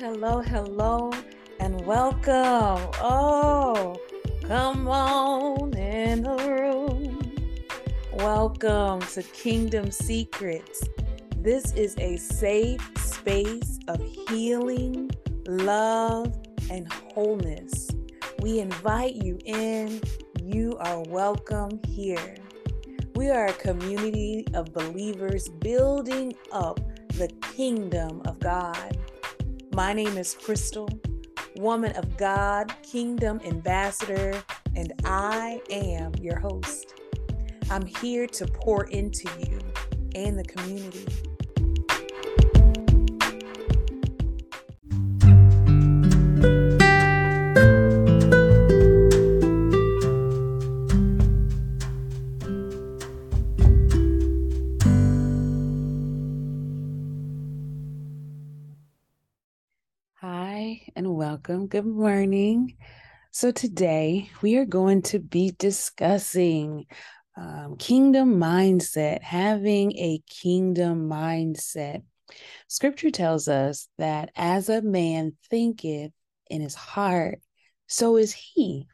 Hello, hello, and welcome. Oh, come on in the room. Welcome to Kingdom Secrets. This is a safe space of healing, love, and wholeness. We invite you in. You are welcome here. We are a community of believers building up the kingdom of God. My name is Crystal, woman of God, kingdom ambassador, and I am your host. I'm here to pour into you and the community. Welcome. Good morning. So, today we are going to be discussing um, kingdom mindset, having a kingdom mindset. Scripture tells us that as a man thinketh in his heart, so is he.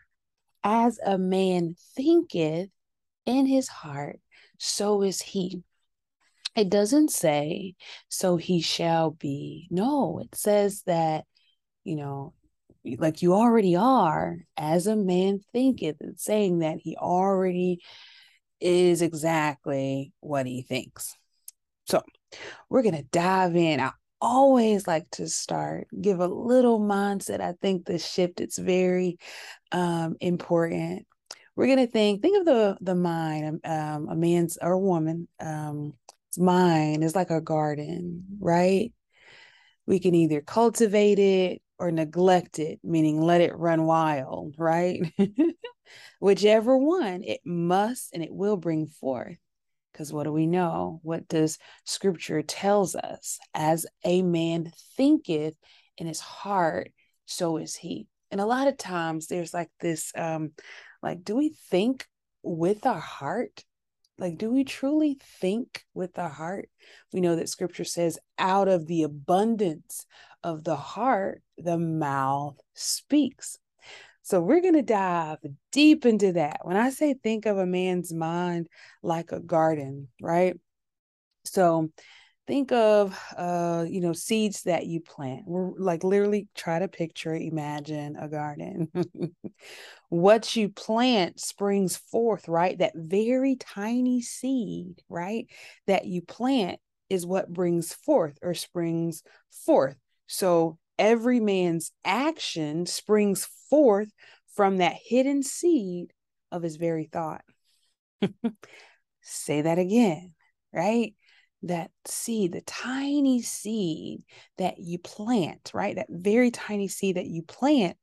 As a man thinketh in his heart, so is he. It doesn't say, so he shall be. No, it says that, you know, like you already are, as a man thinketh. It's saying that he already is exactly what he thinks. So we're to dive in. I always like to start, give a little mindset. I think the shift it's very um, important. We're to think, think of the, the mind, um, a man's or a woman, um, mind is like a garden, right? We can either cultivate it or neglect it, meaning let it run wild, right? Whichever one, it must and it will bring forth. Because what do we know? What does scripture tells us? As a man thinketh in his heart, so is he. And a lot of times there's like this um like do we think with our heart like, do we truly think with the heart? We know that scripture says, out of the abundance of the heart, the mouth speaks. So, we're going to dive deep into that. When I say think of a man's mind like a garden, right? So, think of uh you know seeds that you plant. We're like literally try to picture imagine a garden. What you plant springs forth right? That very tiny seed right that you plant is what brings forth or springs forth. So every man's action springs forth from that hidden seed of his very thought. Say that again right that seed, the tiny seed that you plant, right? That very tiny seed that you plant,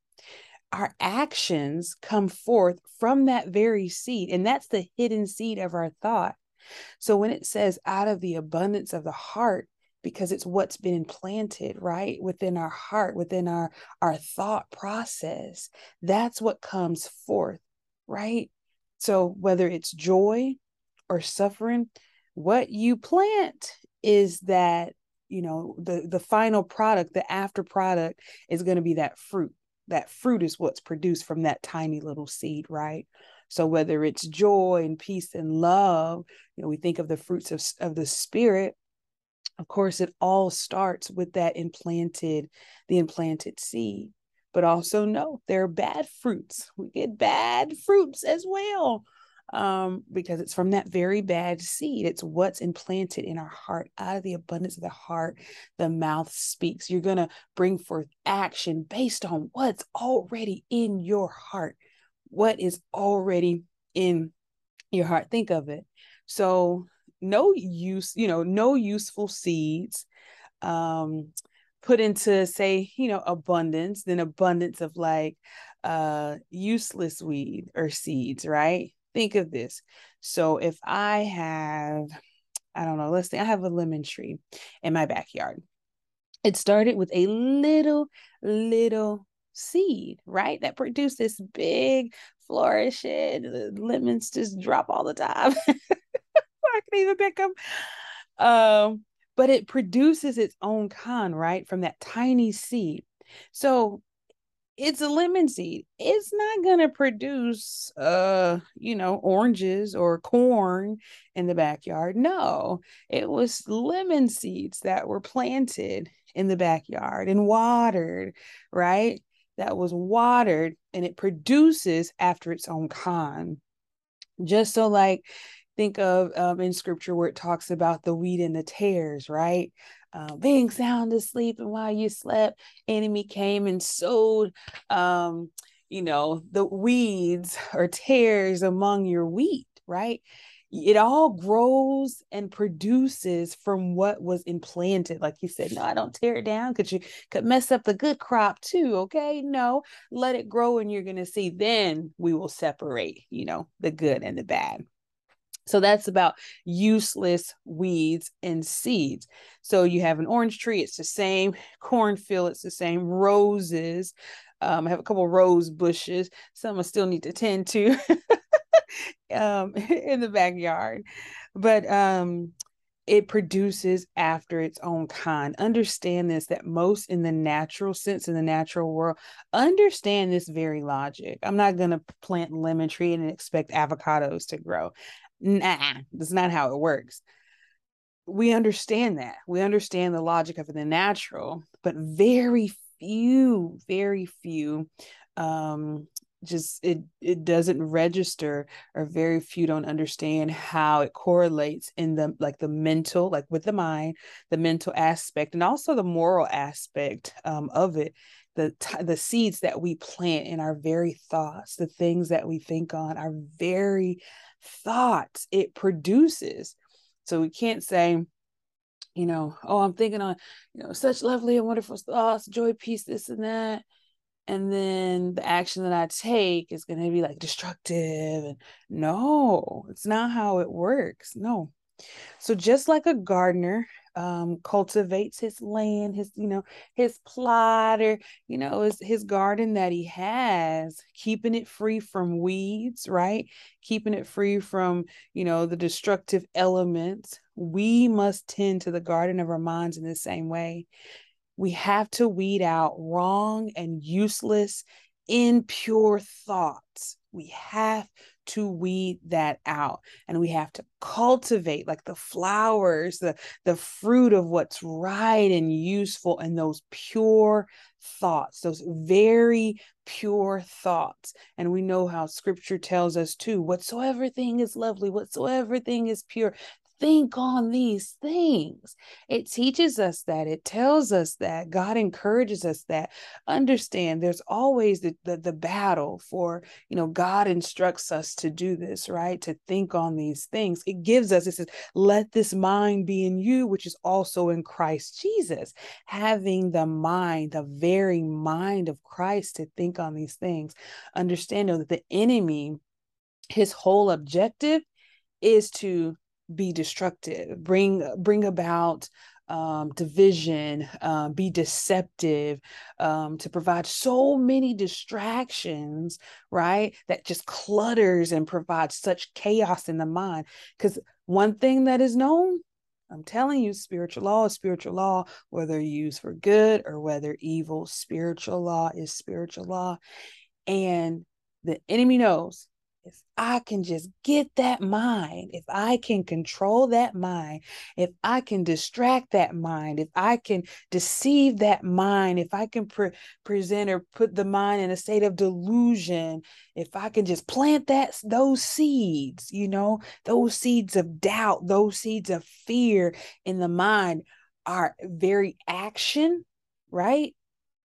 our actions come forth from that very seed. And that's the hidden seed of our thought. So when it says out of the abundance of the heart, because it's what's been implanted right within our heart within our our thought process that's what comes forth right so whether it's joy or suffering what you plant is that you know the the final product the after product is going to be that fruit. That fruit is what's produced from that tiny little seed right? So whether it's joy and peace and love you know we think of the fruits of, of the spirit. Of course it all starts with that implanted the implanted seed. But also know there are bad fruits. We get bad fruits as well um, because it's from that very bad seed. It's what's implanted in our heart. Out of the abundance of the heart, the mouth speaks. You're going to bring forth action based on what's already in your heart, what is already in your heart. Think of it. So, no use, you know, no useful seeds um, put into, say, you know, abundance, then abundance of like uh useless weed or seeds, right? Think of this. So if I have, I don't know, let's say I have a lemon tree in my backyard. It started with a little, little seed, right? That produced this big flourishing. The lemons just drop all the time. I can even pick them. Um, but it produces its own con, right? From that tiny seed. So it's a lemon seed. It's not going to produce uh, you know, oranges or corn in the backyard. No, it was lemon seeds that were planted in the backyard and watered, right? That was watered and it produces after its own kind. Just so like think of um, in scripture where it talks about the wheat and the tares, right? Uh, being sound asleep and while you slept, enemy came and sowed, um, you know, the weeds or tares among your wheat, right? It all grows and produces from what was implanted. Like you said, no, I don't tear it down because you could mess up the good crop too. Okay. No, let it grow and you're going to see. Then we will separate, you know, the good and the bad. So that's about useless weeds and seeds. So you have an orange tree, it's the same cornfield, it's the same roses. Um, I have a couple rose bushes, some I still need to tend to um, in the backyard. But um, it produces after its own kind. Understand this that most in the natural sense, in the natural world, understand this very logic. I'm not going to plant lemon tree and expect avocados to grow. Nah, that's not how it works. We understand that. We understand the logic of the natural, but very few, very few um just it it doesn't register or very few don't understand how it correlates in the like the mental like with the mind the mental aspect and also the moral aspect um, of it the the seeds that we plant in our very thoughts the things that we think on our very thoughts it produces. So we can't say, you know, oh, I'm thinking on, you know, such lovely and wonderful thoughts, joy, peace, this and that. And then the action that I take is going to be like destructive. And no, it's not how it works. No. So just like a gardener um, cultivates his land, his, you know, his plot or, you know, his, his garden that he has, keeping it free from weeds, right? Keeping it free from, you know, the destructive elements. We must tend to the garden of our minds in the same way. We have to weed out wrong and useless, impure thoughts. We have to weed that out and we have to cultivate like the flowers the the fruit of what's right and useful and those pure thoughts those very pure thoughts. And we know how scripture tells us too whatsoever thing is lovely whatsoever thing is pure think on these things. It teaches us that, it tells us that, God encourages us that. Understand there's always the, the, the battle for, you know, God instructs us to do this, right? To think on these things. It gives us, it says, let this mind be in you, which is also in Christ Jesus. Having the mind, the very mind of Christ to think on these things. Understand though, that the enemy, his whole objective is to be destructive, bring bring about um, division, um, be deceptive, um, to provide so many distractions, right? That just clutters and provides such chaos in the mind. Because one thing that is known, I'm telling you, spiritual law is spiritual law, whether used for good or whether evil. Spiritual law is spiritual law. And the enemy knows if I can just get that mind, if I can control that mind, if I can distract that mind, if I can deceive that mind, if I can pre- present or put the mind in a state of delusion, if I can just plant that those seeds, you know, those seeds of doubt, those seeds of fear in the mind, our very action, right?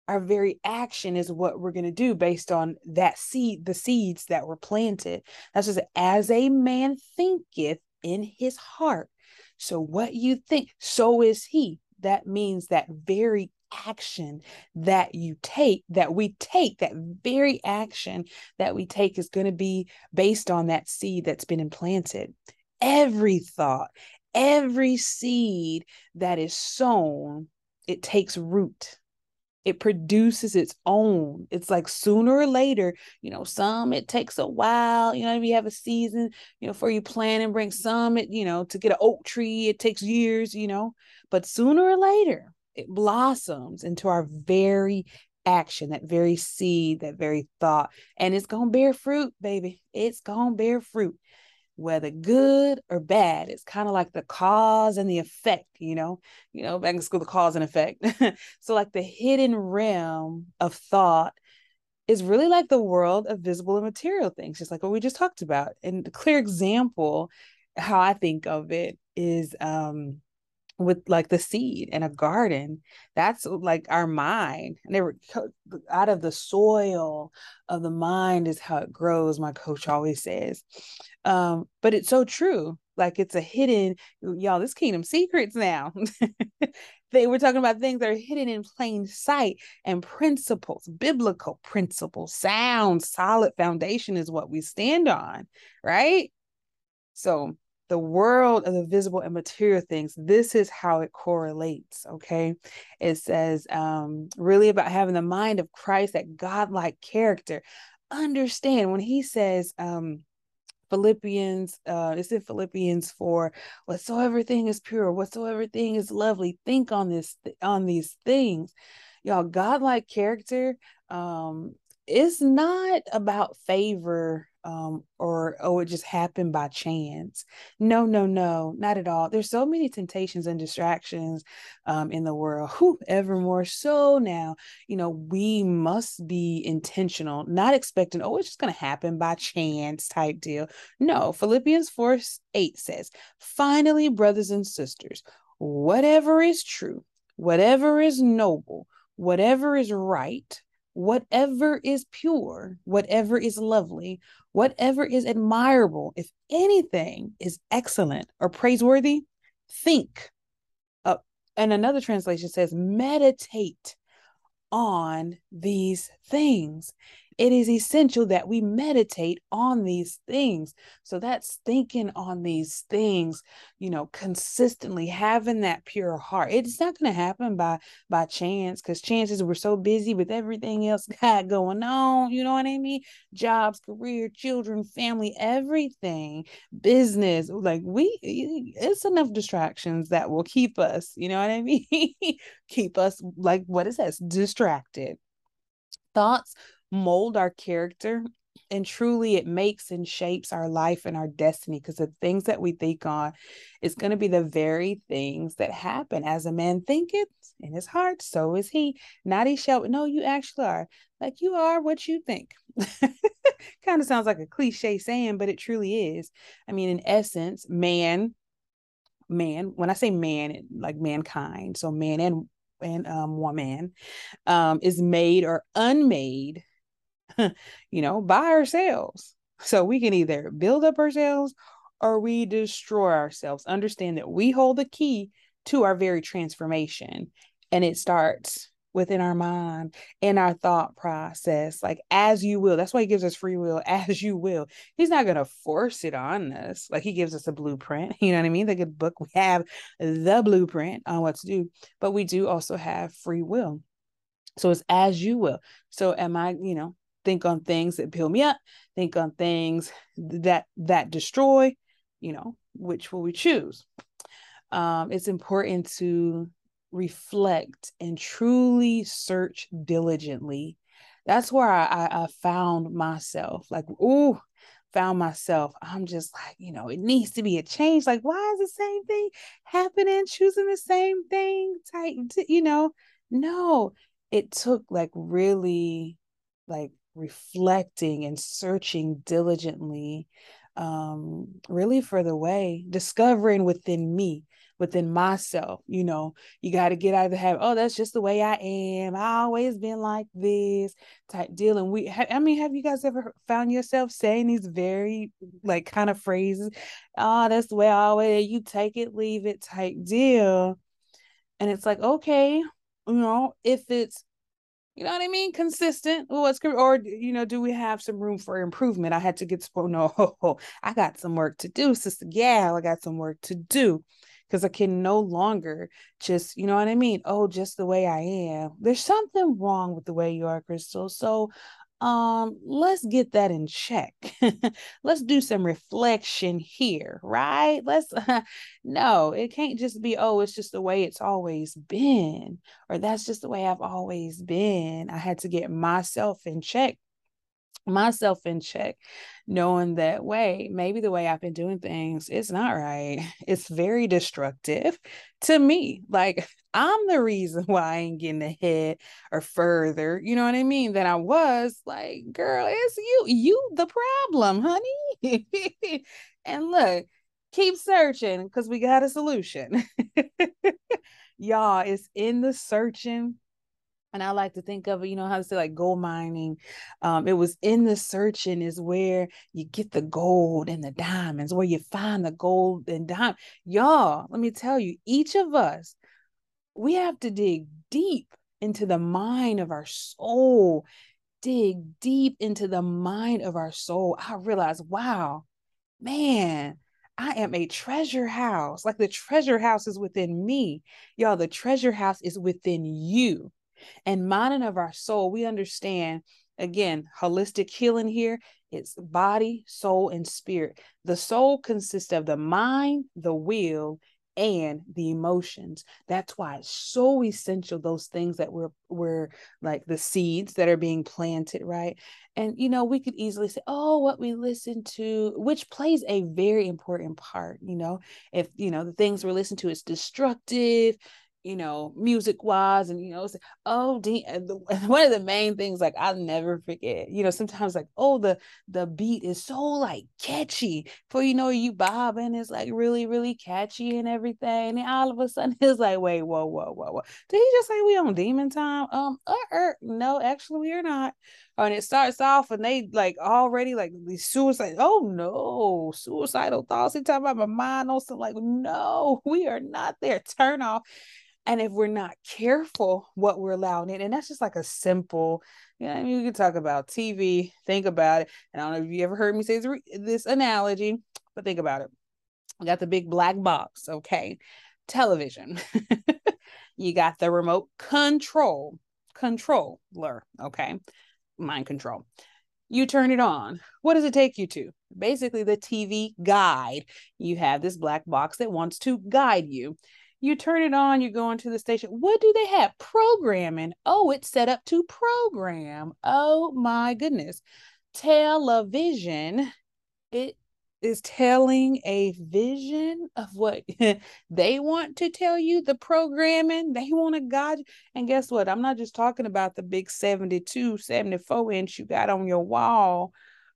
Our very action is what we're going to do based on that seed, the seeds that were planted. That's just as a man thinketh in his heart. So what you think, so is he. That means that very action that you take, that we take, that very action that we take is going to be based on that seed that's been implanted. Every thought, every seed that is sown, it takes root it produces its own. It's like sooner or later, you know, some it takes a while, you know, if you have a season, you know, for you plant and bring some, it, you know, to get an oak tree, it takes years, you know, but sooner or later, it blossoms into our very action, that very seed, that very thought, and it's going to bear fruit, baby. It's going to bear fruit whether good or bad. It's kind of like the cause and the effect, you know, you know, back in school, the cause and effect. so like the hidden realm of thought is really like the world of visible and material things, just like what we just talked about. And the clear example, how I think of it is um with like the seed in a garden that's like our mind and they were out of the soil of the mind is how it grows my coach always says. Um but it's so true like it's a hidden y'all this kingdom secrets now. They were talking about things that are hidden in plain sight and principles biblical principles sound solid foundation is what we stand on right? So the world of the visible and material things this is how it correlates okay it says um really about having the mind of christ that godlike character understand when he says um Philippians, uh, it's in Philippians 4, whatsoever thing is pure, whatsoever thing is lovely, think on this on these things. Y'all, godlike character um is not about favor um, or oh, it just happened by chance. No, no, no, not at all. There's so many temptations and distractions um, in the world. Who ever more so now, you know, we must be intentional, not expecting, oh, it's just going to happen by chance type deal. No, Philippians 4 8 says, finally, brothers and sisters, whatever is true, whatever is noble, whatever is right, whatever is pure, whatever is lovely, whatever is admirable, if anything is excellent or praiseworthy, think. Uh, and another translation says, meditate on these things it is essential that we meditate on these things. So that's thinking on these things, you know, consistently having that pure heart. It's not going to happen by by chance because chances we're so busy with everything else got going on. You know what I mean? Jobs, career, children, family, everything, business. Like we, it's enough distractions that will keep us. You know what I mean? keep us like what is that? Distracted. Thoughts mold our character and truly it makes and shapes our life and our destiny because the things that we think on is going to be the very things that happen. As a man thinketh in his heart so is he. Not he shall no you actually are. Like you are what you think. Kind of sounds like a cliche saying but it truly is. I mean in essence man man when i say man like mankind so man and and um woman um is made or unmade you know, by ourselves. So we can either build up ourselves or we destroy ourselves. Understand that we hold the key to our very transformation. And it starts within our mind and our thought process, like as you will. That's why he gives us free will, as you will. He's not going to force it on us. Like he gives us a blueprint. You know what I mean? The good book, we have the blueprint on what to do, but we do also have free will. So it's as you will. So am I, you know, think on things that build me up, think on things that that destroy, you know, which will we choose? Um, it's important to reflect and truly search diligently. That's where I, I, I found myself like, oh, found myself. I'm just like, you know, it needs to be a change. Like, why is the same thing happening? Choosing the same thing, type, you know, no, it took like really like reflecting and searching diligently um really for the way discovering within me within myself you know you got to get out of the habit oh that's just the way i am. I always been like this type deal and we ha- i mean have you guys ever found yourself saying these very like kind of phrases oh that's the way i always you take it leave it type deal and it's like okay you know if it's you know what I mean? Consistent. What's or you know, do we have some room for improvement? I had to get oh no, I got some work to do, sister Yeah, I got some work to do. because I can no longer just, you know what I mean? Oh, just the way I am. There's something wrong with the way you are, Crystal. So um let's get that in check. Let's do some reflection here right? Let's no it can't just be oh it's just the way it's always been or that's just the way i've always been. I had to get myself in check myself in check, knowing that, way maybe the way I've been doing things is not right. It's very destructive to me. Like, I'm the reason why I ain't getting ahead or further, you know what I mean, than I was. Like, girl, it's you, you the problem, honey. and look, keep searching because we got a solution. Y'all, it's in the searching and I like to think of it, you know how to say like gold mining. Um, it was in the searching is where you get the gold and the diamonds, where you find the gold and diamond. Y'all, let me tell you, each of us, we have to dig deep into the mind of our soul. Dig deep into the mind of our soul. I realize, wow, man, I am a treasure house. Like the treasure house is within me. Y'all, the treasure house is within you and mind of our soul, we understand again, holistic healing here it's body, soul, and spirit. The soul consists of the mind, the will, and the emotions. That's why it's so essential those things that we're we're like the seeds that are being planted, right? And you know, we could easily say, "Oh, what we listen to," which plays a very important part, you know. If, you know, the things we're listening to is destructive, you know, music wise, and you know, oh, D, one of the main things like I'll never forget, you know, sometimes like, oh, the the beat is so like catchy. For you know, you bobbing is like really, really catchy and everything. And all of a sudden it's like, wait, whoa, whoa, whoa, whoa. Did he just say we on demon time? Um, uh, uh, no, actually we are not. And it starts off and they like already like the suicide. Oh no, suicidal thoughts. He talking about my mind. Also, like, no, we are not there. Turn off and if we're not careful what we're allowing in and that's just like a simple you know you can talk about tv think about it and i don't know if you ever heard me say this, this analogy but think about it you got the big black box okay television you got the remote control controller okay mind control you turn it on. What does it take you to? Basically, the TV guide. You have this black box that wants to guide you. You turn it on, you go into the station. What do they have? Programming. Oh, it's set up to program. Oh my goodness. Television. It is telling a vision of what they want to tell you, the programming. They want to guide. And guess what? I'm not just talking about the big 72, 74 inch you got on your wall.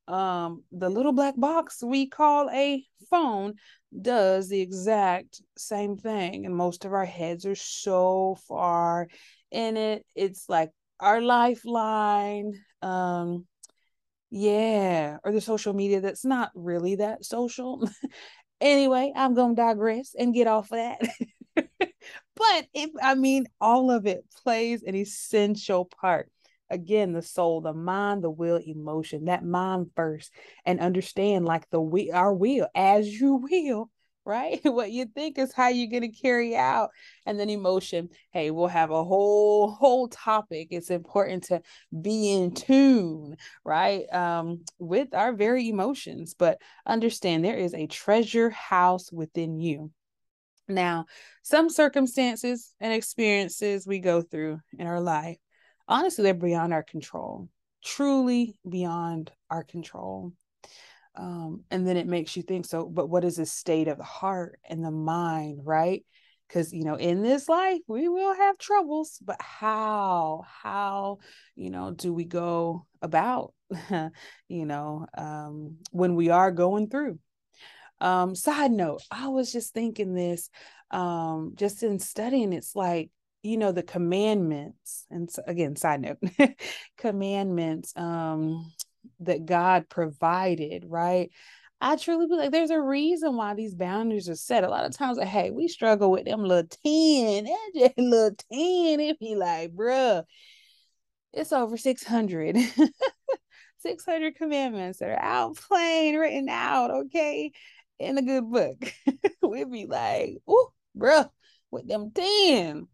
Um, the little black box we call a phone does the exact same thing and most of our heads are so far in it it's like our lifeline um yeah or the social media that's not really that social. Anyway i'm gonna digress and get off of that. But if i mean all of it plays an essential part. Again the soul the mind the will emotion that mind first and understand like the we our will as you will right? What you think is how you're going to carry out and then emotion. Hey we'll have a whole whole topic. It's important to be in tune right um with our very emotions but understand there is a treasure house within you. Now some circumstances and experiences we go through in our life honestly, they're beyond our control, truly beyond our control. Um, and then it makes you think so, but what is the state of the heart and the mind, right? Because, you know, in this life, we will have troubles, but how, how, you know, do we go about, you know, um, when we are going through? Um, side note, I was just thinking this, um, just in studying, it's like, you know the commandments and again side note commandments um that god provided right i truly believe there's a reason why these boundaries are set a lot of times like hey we struggle with them little 10 just little 10 if you like bruh it's over 600 600 commandments that are out plain written out okay in a good book we'd be like oh bruh, with them 10.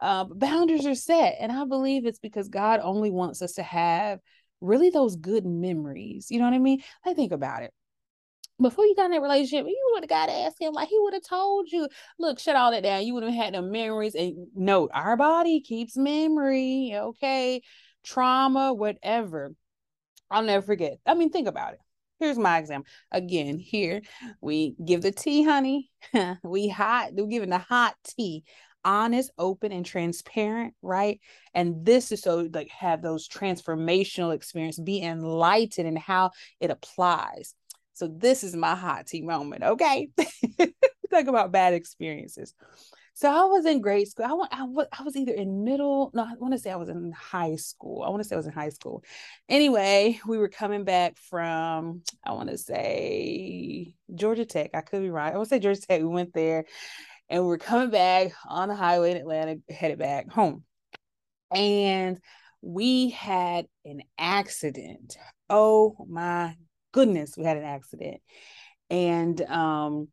Uh, boundaries are set. And I believe it's because God only wants us to have really those good memories. You know what I mean? I think about it. Before you got in that relationship, you would have got to ask him, like he would have told you, look, shut all that down. You would have had the memories. And note, our body keeps memory, okay? Trauma, whatever. I'll never forget. I mean, think about it. Here's my example. Again, here we give the tea, honey. we hot, we're giving the hot tea honest, open, and transparent, right? And this is so like have those transformational experience, be enlightened in how it applies. So this is my hot tea moment, okay? Talk about bad experiences. So I was in grade school. I, I, was, I was either in middle. No, I want to say I was in high school. I want to say I was in high school. Anyway, we were coming back from, I want to say Georgia Tech. I could be right. I want to say Georgia Tech. We went there and we're coming back on the highway in Atlanta, headed back home. And we had an accident. Oh my goodness, we had an accident. And um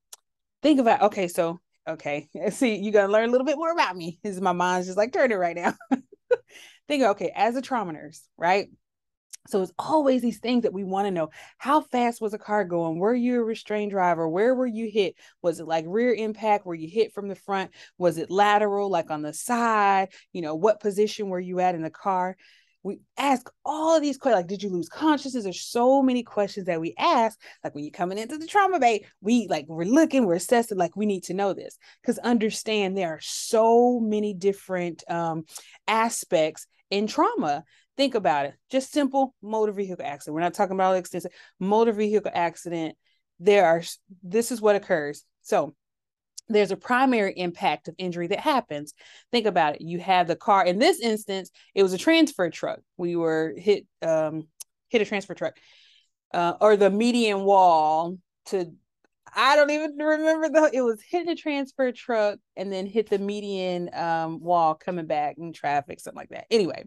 think about okay, so okay, see, you gotta learn a little bit more about me. Is my mind's just like turning right now. think okay, as a trauma nurse, right? So it's always these things that we want to know. How fast was a car going? Were you a restrained driver? Where were you hit? Was it like rear impact? Were you hit from the front? Was it lateral, like on the side? You know, what position were you at in the car? We ask all of these questions. Like, did you lose consciousness? There's so many questions that we ask. Like when you're coming into the trauma bay, we like we're looking, we're assessing. Like we need to know this because understand there are so many different um, aspects in trauma Think about it. Just simple motor vehicle accident. We're not talking about extensive motor vehicle accident. There are this is what occurs. So there's a primary impact of injury that happens. Think about it. You have the car. In this instance, it was a transfer truck. We were hit um hit a transfer truck. Uh, or the median wall to I don't even remember though. It was hitting a transfer truck and then hit the median um, wall coming back in traffic, something like that. Anyway,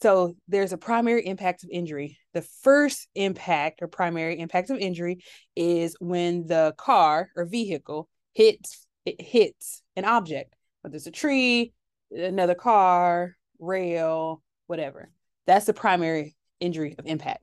so there's a primary impact of injury. The first impact or primary impact of injury is when the car or vehicle hits it hits an object, whether it's a tree, another car, rail, whatever. That's the primary injury of impact.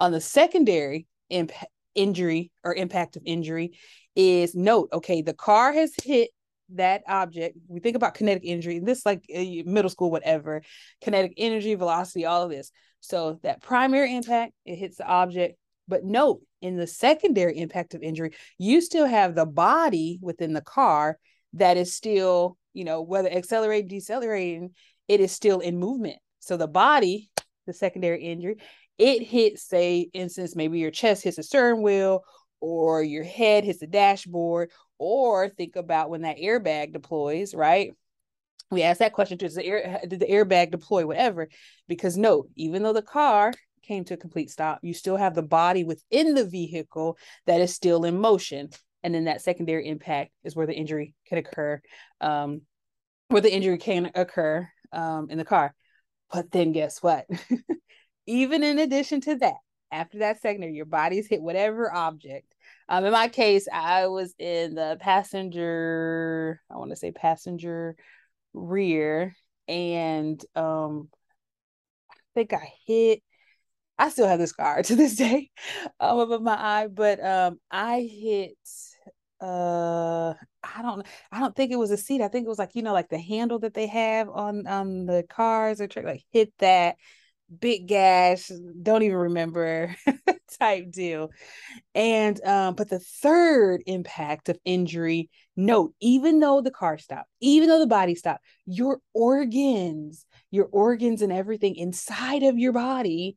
On the secondary impact injury or impact of injury is note, okay, the car has hit that object we think about kinetic energy this like uh, middle school whatever kinetic energy velocity all of this. So that primary impact it hits the object. But note in the secondary impact of injury you still have the body within the car that is still you know whether accelerating decelerating it is still in movement. So the body the secondary injury it hits say instance maybe your chest hits a steering wheel or your head hits the dashboard or think about when that airbag deploys, right? We ask that question: Does the air did the airbag deploy? Whatever, because no, even though the car came to a complete stop, you still have the body within the vehicle that is still in motion, and then that secondary impact is where the injury can occur, um, where the injury can occur um, in the car. But then guess what? even in addition to that, after that secondary, your body's hit whatever object um, in my case, I was in the passenger, I want to say passenger rear, and um, I think I hit. I still have the scar to this day um, above my eye, but um, I hit. Uh, I don't. I don't think it was a seat. I think it was like you know, like the handle that they have on on the cars or truck. Like hit that big gash. Don't even remember type deal. And um, but the third impact of injury, note, even though the car stopped, even though the body stopped, your organs, your organs and everything inside of your body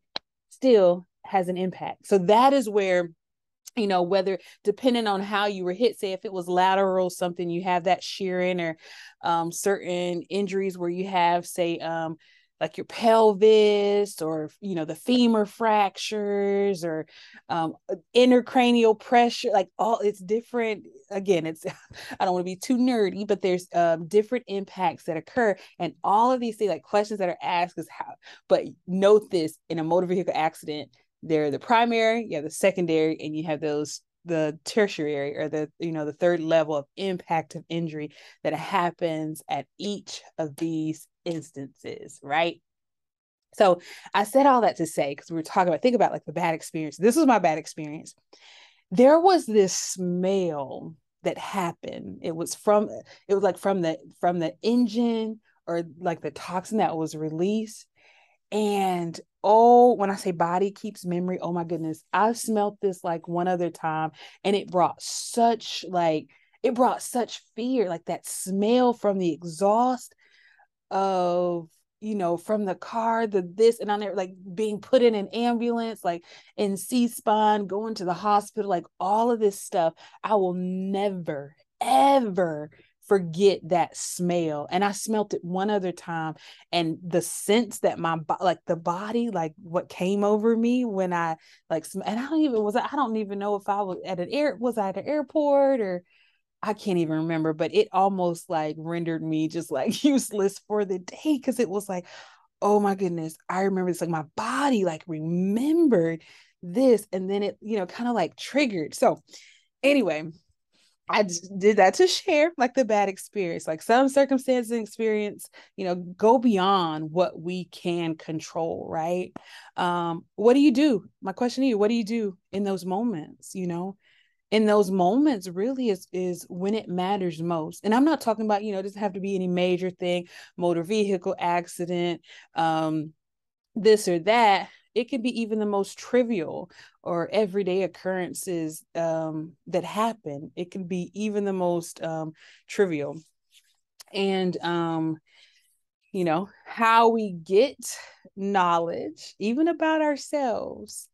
still has an impact. So that is where you know whether depending on how you were hit say if it was lateral something you have that shearing or um, certain injuries where you have say um, like your pelvis or you know the femur fractures or um, intracranial pressure like all it's different again it's i don't want to be too nerdy but there's um, different impacts that occur and all of these things like questions that are asked is how but note this in a motor vehicle accident they're the primary you have the secondary and you have those the tertiary or the you know the third level of impact of injury that happens at each of these instances right? So i said all that to say because we were talking about think about like the bad experience. This was my bad experience. There was this smell that happened. It was from it was like from the from the engine or like the toxin that was released. And oh, when I say body keeps memory, oh my goodness, I smelt this like one other time and it brought such like it brought such fear, like that smell from the exhaust of you know from the car the this and on there like being put in an ambulance like in c-spine going to the hospital like all of this stuff i will never ever forget that smell. And i smelt it one other time and the sense that my like the body like what came over me when i like and i don't even was i don't even know if i was at an air was i at an airport or i can't even remember but it almost like rendered me just like useless for the day because it was like oh my goodness i remember it's like my body like remembered this and then it you know kind of like triggered so anyway I did that to share like the bad experience, like some circumstances and experience, you know, go beyond what we can control, right? Um, what do you do? My question to you, what do you do in those moments? You know, in those moments really is is when it matters most. And I'm not talking about, you know, it doesn't have to be any major thing, motor vehicle accident, um, this or that it could be even the most trivial or everyday occurrences um, that happen. It can be even the most um, trivial. And, um, you know, how we get knowledge, even about ourselves,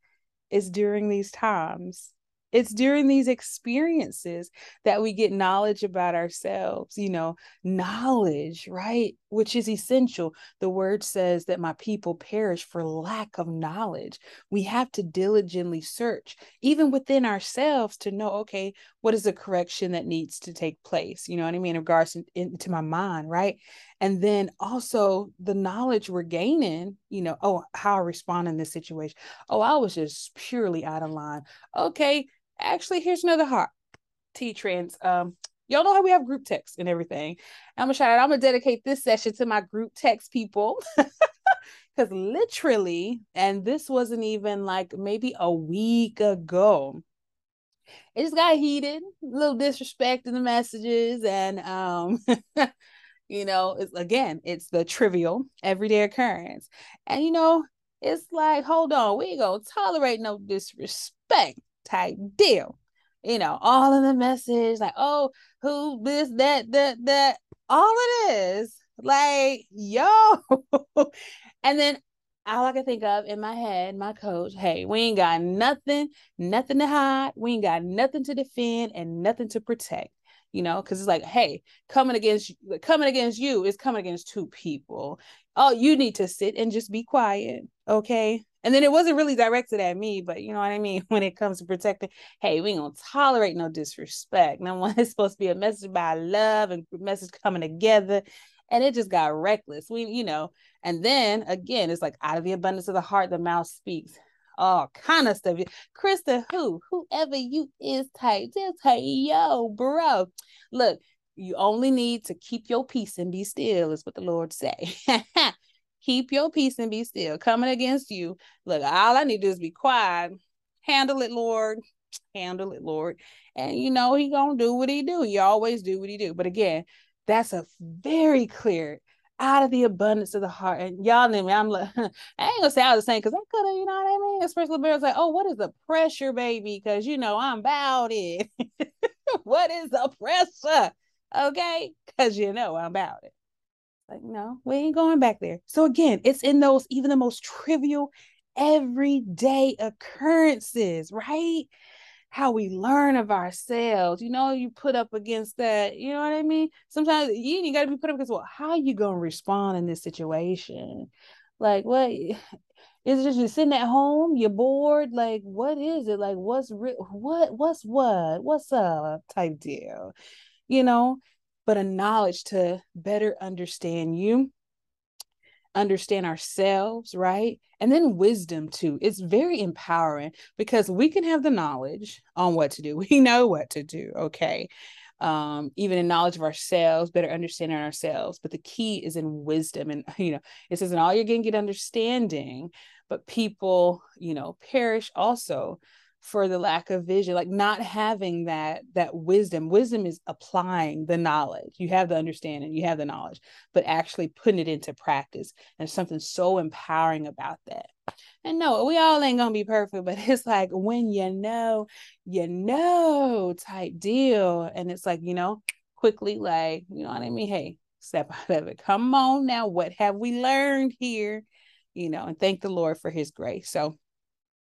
is during these times it's during these experiences that we get knowledge about ourselves, you know, knowledge, right? Which is essential. The word says that my people perish for lack of knowledge. We have to diligently search, even within ourselves, to know, okay, what is the correction that needs to take place? You know what I mean? In regards to, into my mind, right? And then also the knowledge we're gaining, you know, oh, how I respond in this situation. Oh, I was just purely out of line. Okay, actually, here's another hot T trends. Um, y'all know how we have group text and everything. I'm gonna shout out. I'm gonna dedicate this session to my group text people. Because literally, and this wasn't even like maybe a week ago, it just got heated, a little disrespect in the messages, and um, you know, it's again, it's the trivial everyday occurrence. And you know, it's like, hold on, we ain't gonna tolerate no disrespect type deal. You know, all of the message, like, oh, who this, that, that, that, all it is. Like, yo. and then all I can think of in my head, my coach, hey, we ain't got nothing, nothing to hide. We ain't got nothing to defend and nothing to protect. You know, because it's like, hey, coming against coming against you is coming against two people. Oh, you need to sit and just be quiet. Okay. And then it wasn't really directed at me, but you know what I mean? When it comes to protecting, hey, we ain't gonna tolerate no disrespect. No one is supposed to be a message by love and message coming together. And it just got reckless. We, you know, and then again, it's like out of the abundance of the heart, the mouth speaks. All kind of stuff. Krista, who, whoever you is type, just hey, yo, bro. Look, you only need to keep your peace and be still, is what the Lord say. keep your peace and be still. Coming against you. Look, all I need to do is be quiet. Handle it, Lord. Handle it, Lord. And you know he gonna do what he do. He always do what he do. But again, that's a very clear out of the abundance of the heart. And y'all know me, I'm like, I ain't gonna say I was same because I could have, you know what I mean? Especially Bear's like, oh, what is the pressure, baby? Because you know I'm about it. what is the pressure? Okay, because you know I'm about it. Like, no, we ain't going back there. So again, it's in those even the most trivial everyday occurrences, right? How we learn of ourselves. You know, you put up against that, you know what I mean? Sometimes you, you gotta be put up against well, how you gonna respond in this situation? Like what is just you sitting at home, you're bored? Like, what is it? Like, what's re- what what's what? What's up type deal? You know, but a knowledge to better understand you understand ourselves, right? And then wisdom too. It's very empowering because we can have the knowledge on what to do. We know what to do, okay? Um, even in knowledge of ourselves, better understanding ourselves. But the key is in wisdom. And, you know, it says, in all you're getting get understanding, but people, you know, perish also for the lack of vision like not having that that wisdom. Wisdom is applying the knowledge. You have the understanding you have the knowledge but actually putting it into practice and something so empowering about that. And no we all ain't gonna be perfect but it's like when you know you know type deal. And it's like you know quickly like you know what i mean? Hey step out of it. Come on now what have we learned here? You know and thank the lord for his grace. So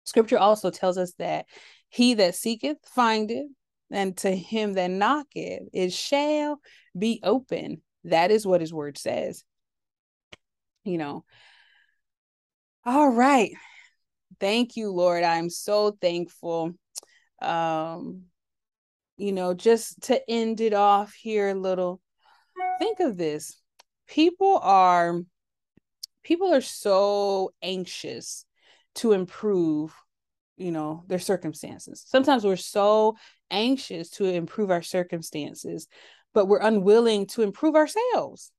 Scripture also tells us that he that seeketh findeth, and to him that knocketh it shall be open. That is what his word says. You know. All right. Thank you, Lord. I'm so thankful. Um, you know, just to end it off here a little. Think of this. People are people are so anxious to improve you know their circumstances. Sometimes we're so anxious to improve our circumstances but we're unwilling to improve ourselves.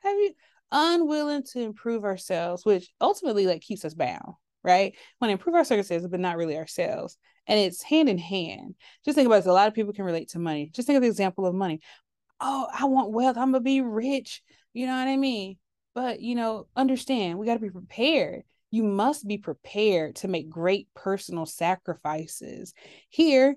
Have you unwilling to improve ourselves which ultimately like keeps us bound right? Want to improve our circumstances but not really ourselves and it's hand in hand. Just think about this a lot of people can relate to money. Just think of the example of money. Oh i want wealth i'm gonna be rich you know what i mean? But you know understand we got to be prepared you must be prepared to make great personal sacrifices. Here,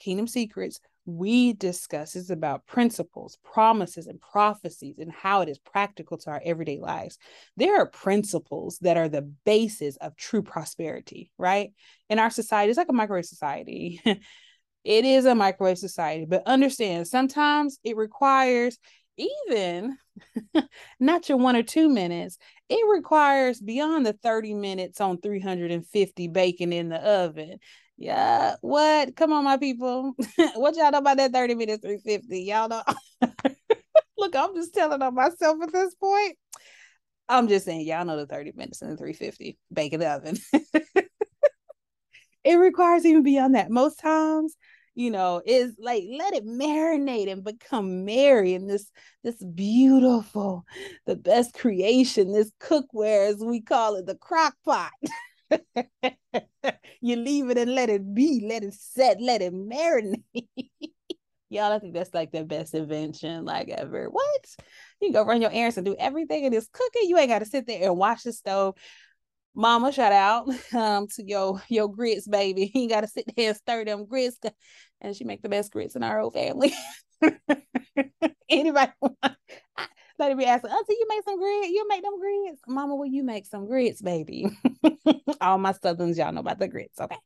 Kingdom Secrets, we discuss is about principles, promises, and prophecies and how it is practical to our everyday lives. There are principles that are the basis of true prosperity, right? In our society, it's like a microwave society. it is a microwave society, but understand sometimes it requires even not your one or two minutes, it requires beyond the 30 minutes on 350 baking in the oven. Yeah, what? Come on, my people. what y'all know about that 30 minutes, 350? Y'all know. Look, I'm just telling on myself at this point. I'm just saying, y'all know the 30 minutes and the 350 baking oven. it requires even beyond that. Most times, you know is like let it marinate and become merry in this this beautiful the best creation this cookware as we call it the crock pot. You leave it and let it be let it set let it marinate. Y'all i think that's like the best invention like ever. What? You go run your errands and do everything in this cooking? You ain't got to sit there and wash the stove mama shout out um to your your grits baby. You gotta sit there and stir them grits and she make the best grits in our whole family. Anybody let me ask auntie you make some grits? You make them grits? Mama will you make some grits baby. All my southerns y'all know about the grits okay?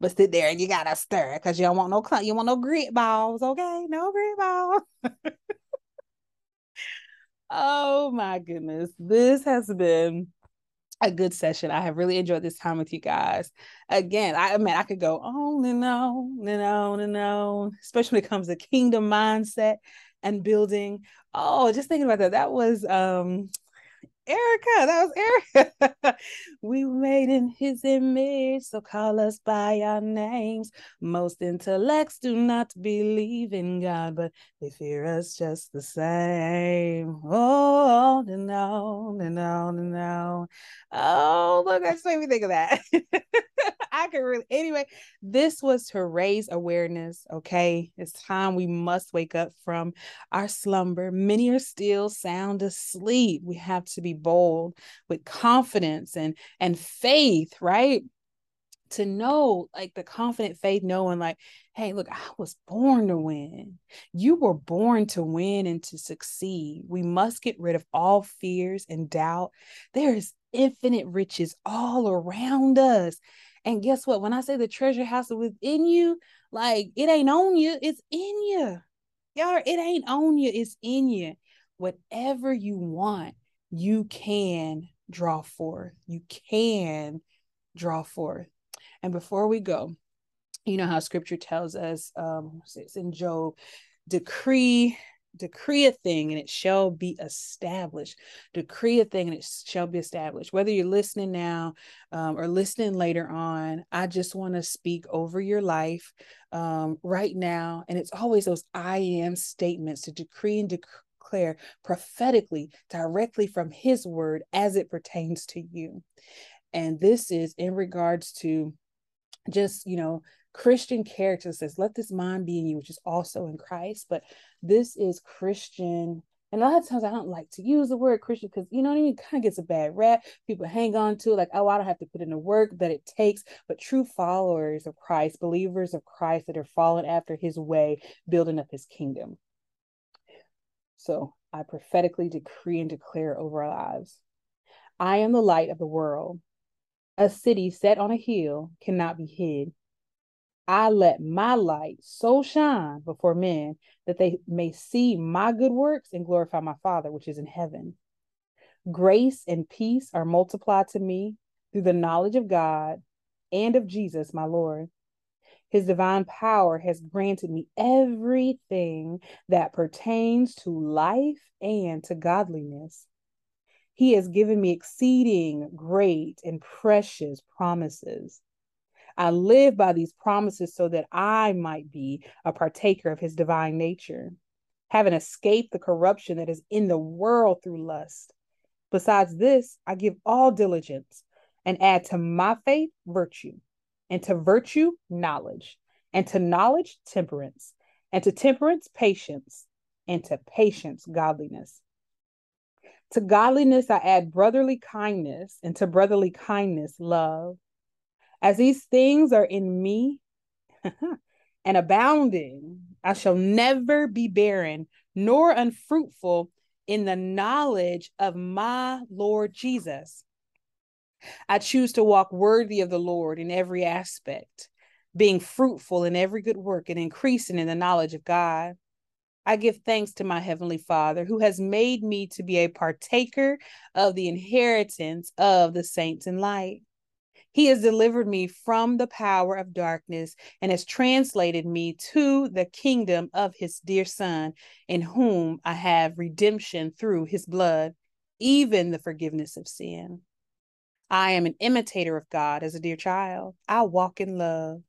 But sit there and you gotta stir it because you don't want no you want no grit balls okay? No grit balls. Oh my goodness. This has been a good session. I have really enjoyed this time with you guys. Again, I, I mean, I could go on and on and on and on, especially when it comes to kingdom mindset and building. Oh, just thinking about that. That was um Erica, that was Erica. we made in his image, so call us by our names. Most intellects do not believe in God, but they fear us just the same. Oh, and on and on and on. Oh, look, that just made me think of that. Really anyway. This was to raise awareness. Okay. It's time we must wake up from our slumber. Many are still sound asleep. We have to be bold with confidence and and faith, right? To know like the confident faith, knowing like, hey, look, I was born to win. You were born to win and to succeed. We must get rid of all fears and doubt. There is infinite riches all around us. And guess what? When I say the treasure house is within you, like it ain't on you, it's in you. Y'all, it ain't on you, it's in you. Whatever you want, you can draw forth. You can draw forth. And before we go, you know how scripture tells us, um, it's in Job, decree decree a thing and it shall be established. Decree a thing and it shall be established. Whether you're listening now um, or listening later on, I just want to speak over your life um, right now. And it's always those I am statements to decree and declare prophetically directly from His word as it pertains to you. And this is in regards to just, you know, Christian character says, let this mind be in you, which is also in Christ. But this is Christian. And a lot of times I don't like to use the word Christian because, you know what I mean? It kind of gets a bad rap. People hang on to it like, oh, I don't have to put in the work that it takes. But true followers of Christ, believers of Christ that are following after his way, building up his kingdom. So I prophetically decree and declare over our lives I am the light of the world. A city set on a hill cannot be hid. I let my light so shine before men that they may see my good works and glorify my Father which is in heaven. Grace and peace are multiplied to me through the knowledge of God and of Jesus, my Lord. His divine power has granted me everything that pertains to life and to godliness. He has given me exceeding great and precious promises I live by these promises so that I might be a partaker of his divine nature, having escaped the corruption that is in the world through lust. Besides this, I give all diligence and add to my faith virtue, and to virtue, knowledge, and to knowledge, temperance, and to temperance, patience, and to patience, godliness. To godliness, I add brotherly kindness, and to brotherly kindness, love as these things are in me and abounding, I shall never be barren nor unfruitful in the knowledge of my Lord Jesus. I choose to walk worthy of the Lord in every aspect, being fruitful in every good work and increasing in the knowledge of God. I give thanks to my Heavenly Father who has made me to be a partaker of the inheritance of the saints in light. He has delivered me from the power of darkness and has translated me to the kingdom of his dear Son, in whom I have redemption through his blood, even the forgiveness of sin. I am an imitator of God as a dear child. I walk in love.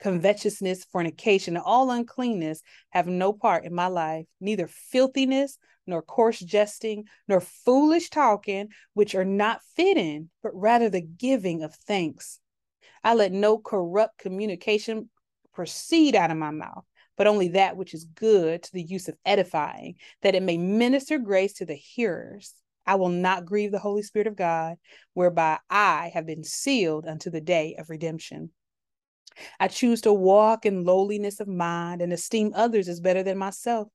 Covetousness, fornication, all uncleanness have no part in my life, neither filthiness nor coarse jesting, nor foolish talking, which are not fitting, but rather the giving of thanks. I let no corrupt communication proceed out of my mouth, but only that which is good to the use of edifying, that it may minister grace to the hearers. I will not grieve the Holy Spirit of God, whereby I have been sealed unto the day of redemption. I choose to walk in lowliness of mind and esteem others as better than myself.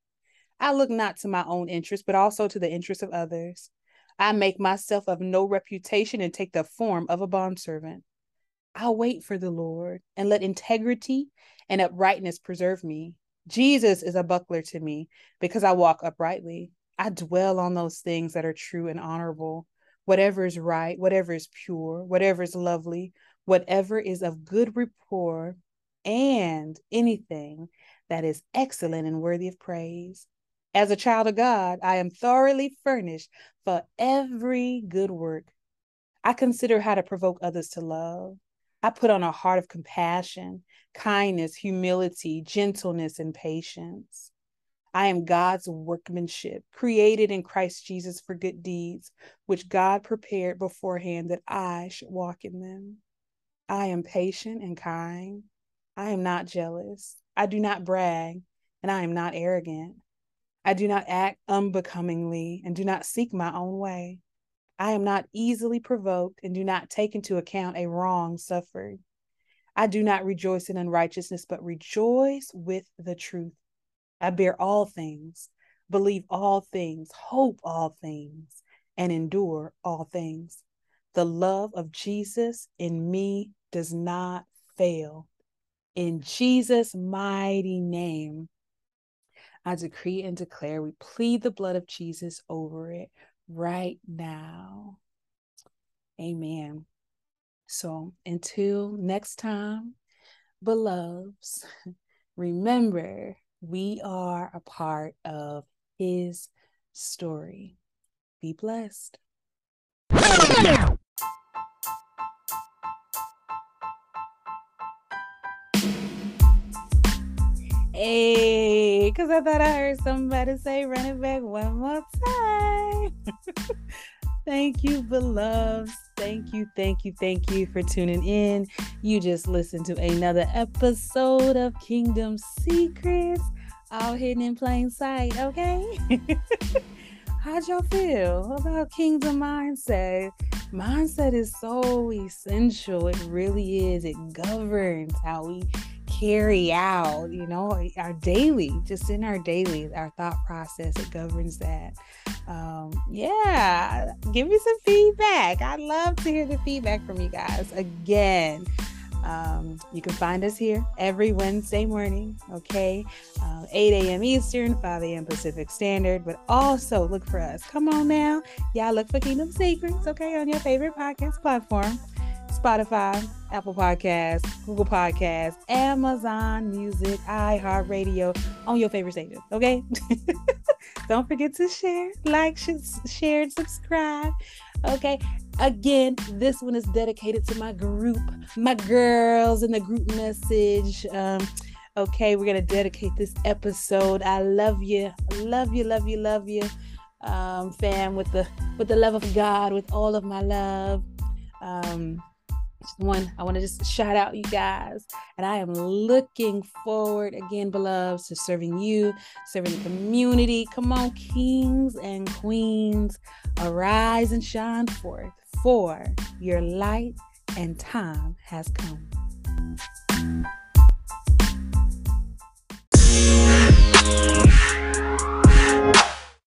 I look not to my own interest, but also to the interest of others. I make myself of no reputation and take the form of a bondservant. I'll wait for the Lord and let integrity and uprightness preserve me. Jesus is a buckler to me because I walk uprightly. I dwell on those things that are true and honorable, whatever is right, whatever is pure, whatever is lovely, whatever is of good rapport, and anything that is excellent and worthy of praise. As a child of God, I am thoroughly furnished for every good work. I consider how to provoke others to love. I put on a heart of compassion, kindness, humility, gentleness, and patience. I am God's workmanship, created in Christ Jesus for good deeds, which God prepared beforehand that I should walk in them. I am patient and kind. I am not jealous. I do not brag, and I am not arrogant. I do not act unbecomingly and do not seek my own way. I am not easily provoked and do not take into account a wrong suffered. I do not rejoice in unrighteousness, but rejoice with the truth. I bear all things, believe all things, hope all things, and endure all things. The love of Jesus in me does not fail. In Jesus' mighty name, I decree and declare we plead the blood of Jesus over it right now. Amen. So until next time, beloveds, remember we are a part of his story. Be blessed. Hey, because I thought I heard somebody say run it back one more time. thank you, beloveds. Thank you, thank you, thank you for tuning in. You just listened to another episode of Kingdom Secrets, all hidden in plain sight, okay? How'd y'all feel about Kingdom Mindset? Mindset is so essential. It really is. It governs how we carry out, you know, our daily, just in our daily, our thought process, it governs that. Um, yeah, give me some feedback. I'd love to hear the feedback from you guys. Again, um, you can find us here every Wednesday morning, okay? Uh, 8 a.m. Eastern, 5 a.m. Pacific Standard, but also look for us. Come on now. Y'all look for Kingdom Secrets, okay, on your favorite podcast platform. Spotify, Apple Podcasts, Google Podcasts, Amazon Music, iHeartRadio on your favorite station. Okay. Don't forget to share, like, share, and subscribe. Okay. Again, this one is dedicated to my group, my girls in the group message. Um, okay, we're gonna dedicate this episode. I love you, love you, love you, love you, um, fam, with the with the love of God, with all of my love. Um, one I want to just shout out you guys. And I am looking forward again, beloveds, to serving you, serving the community. Come on, kings and queens, arise and shine forth, for your light and time has come.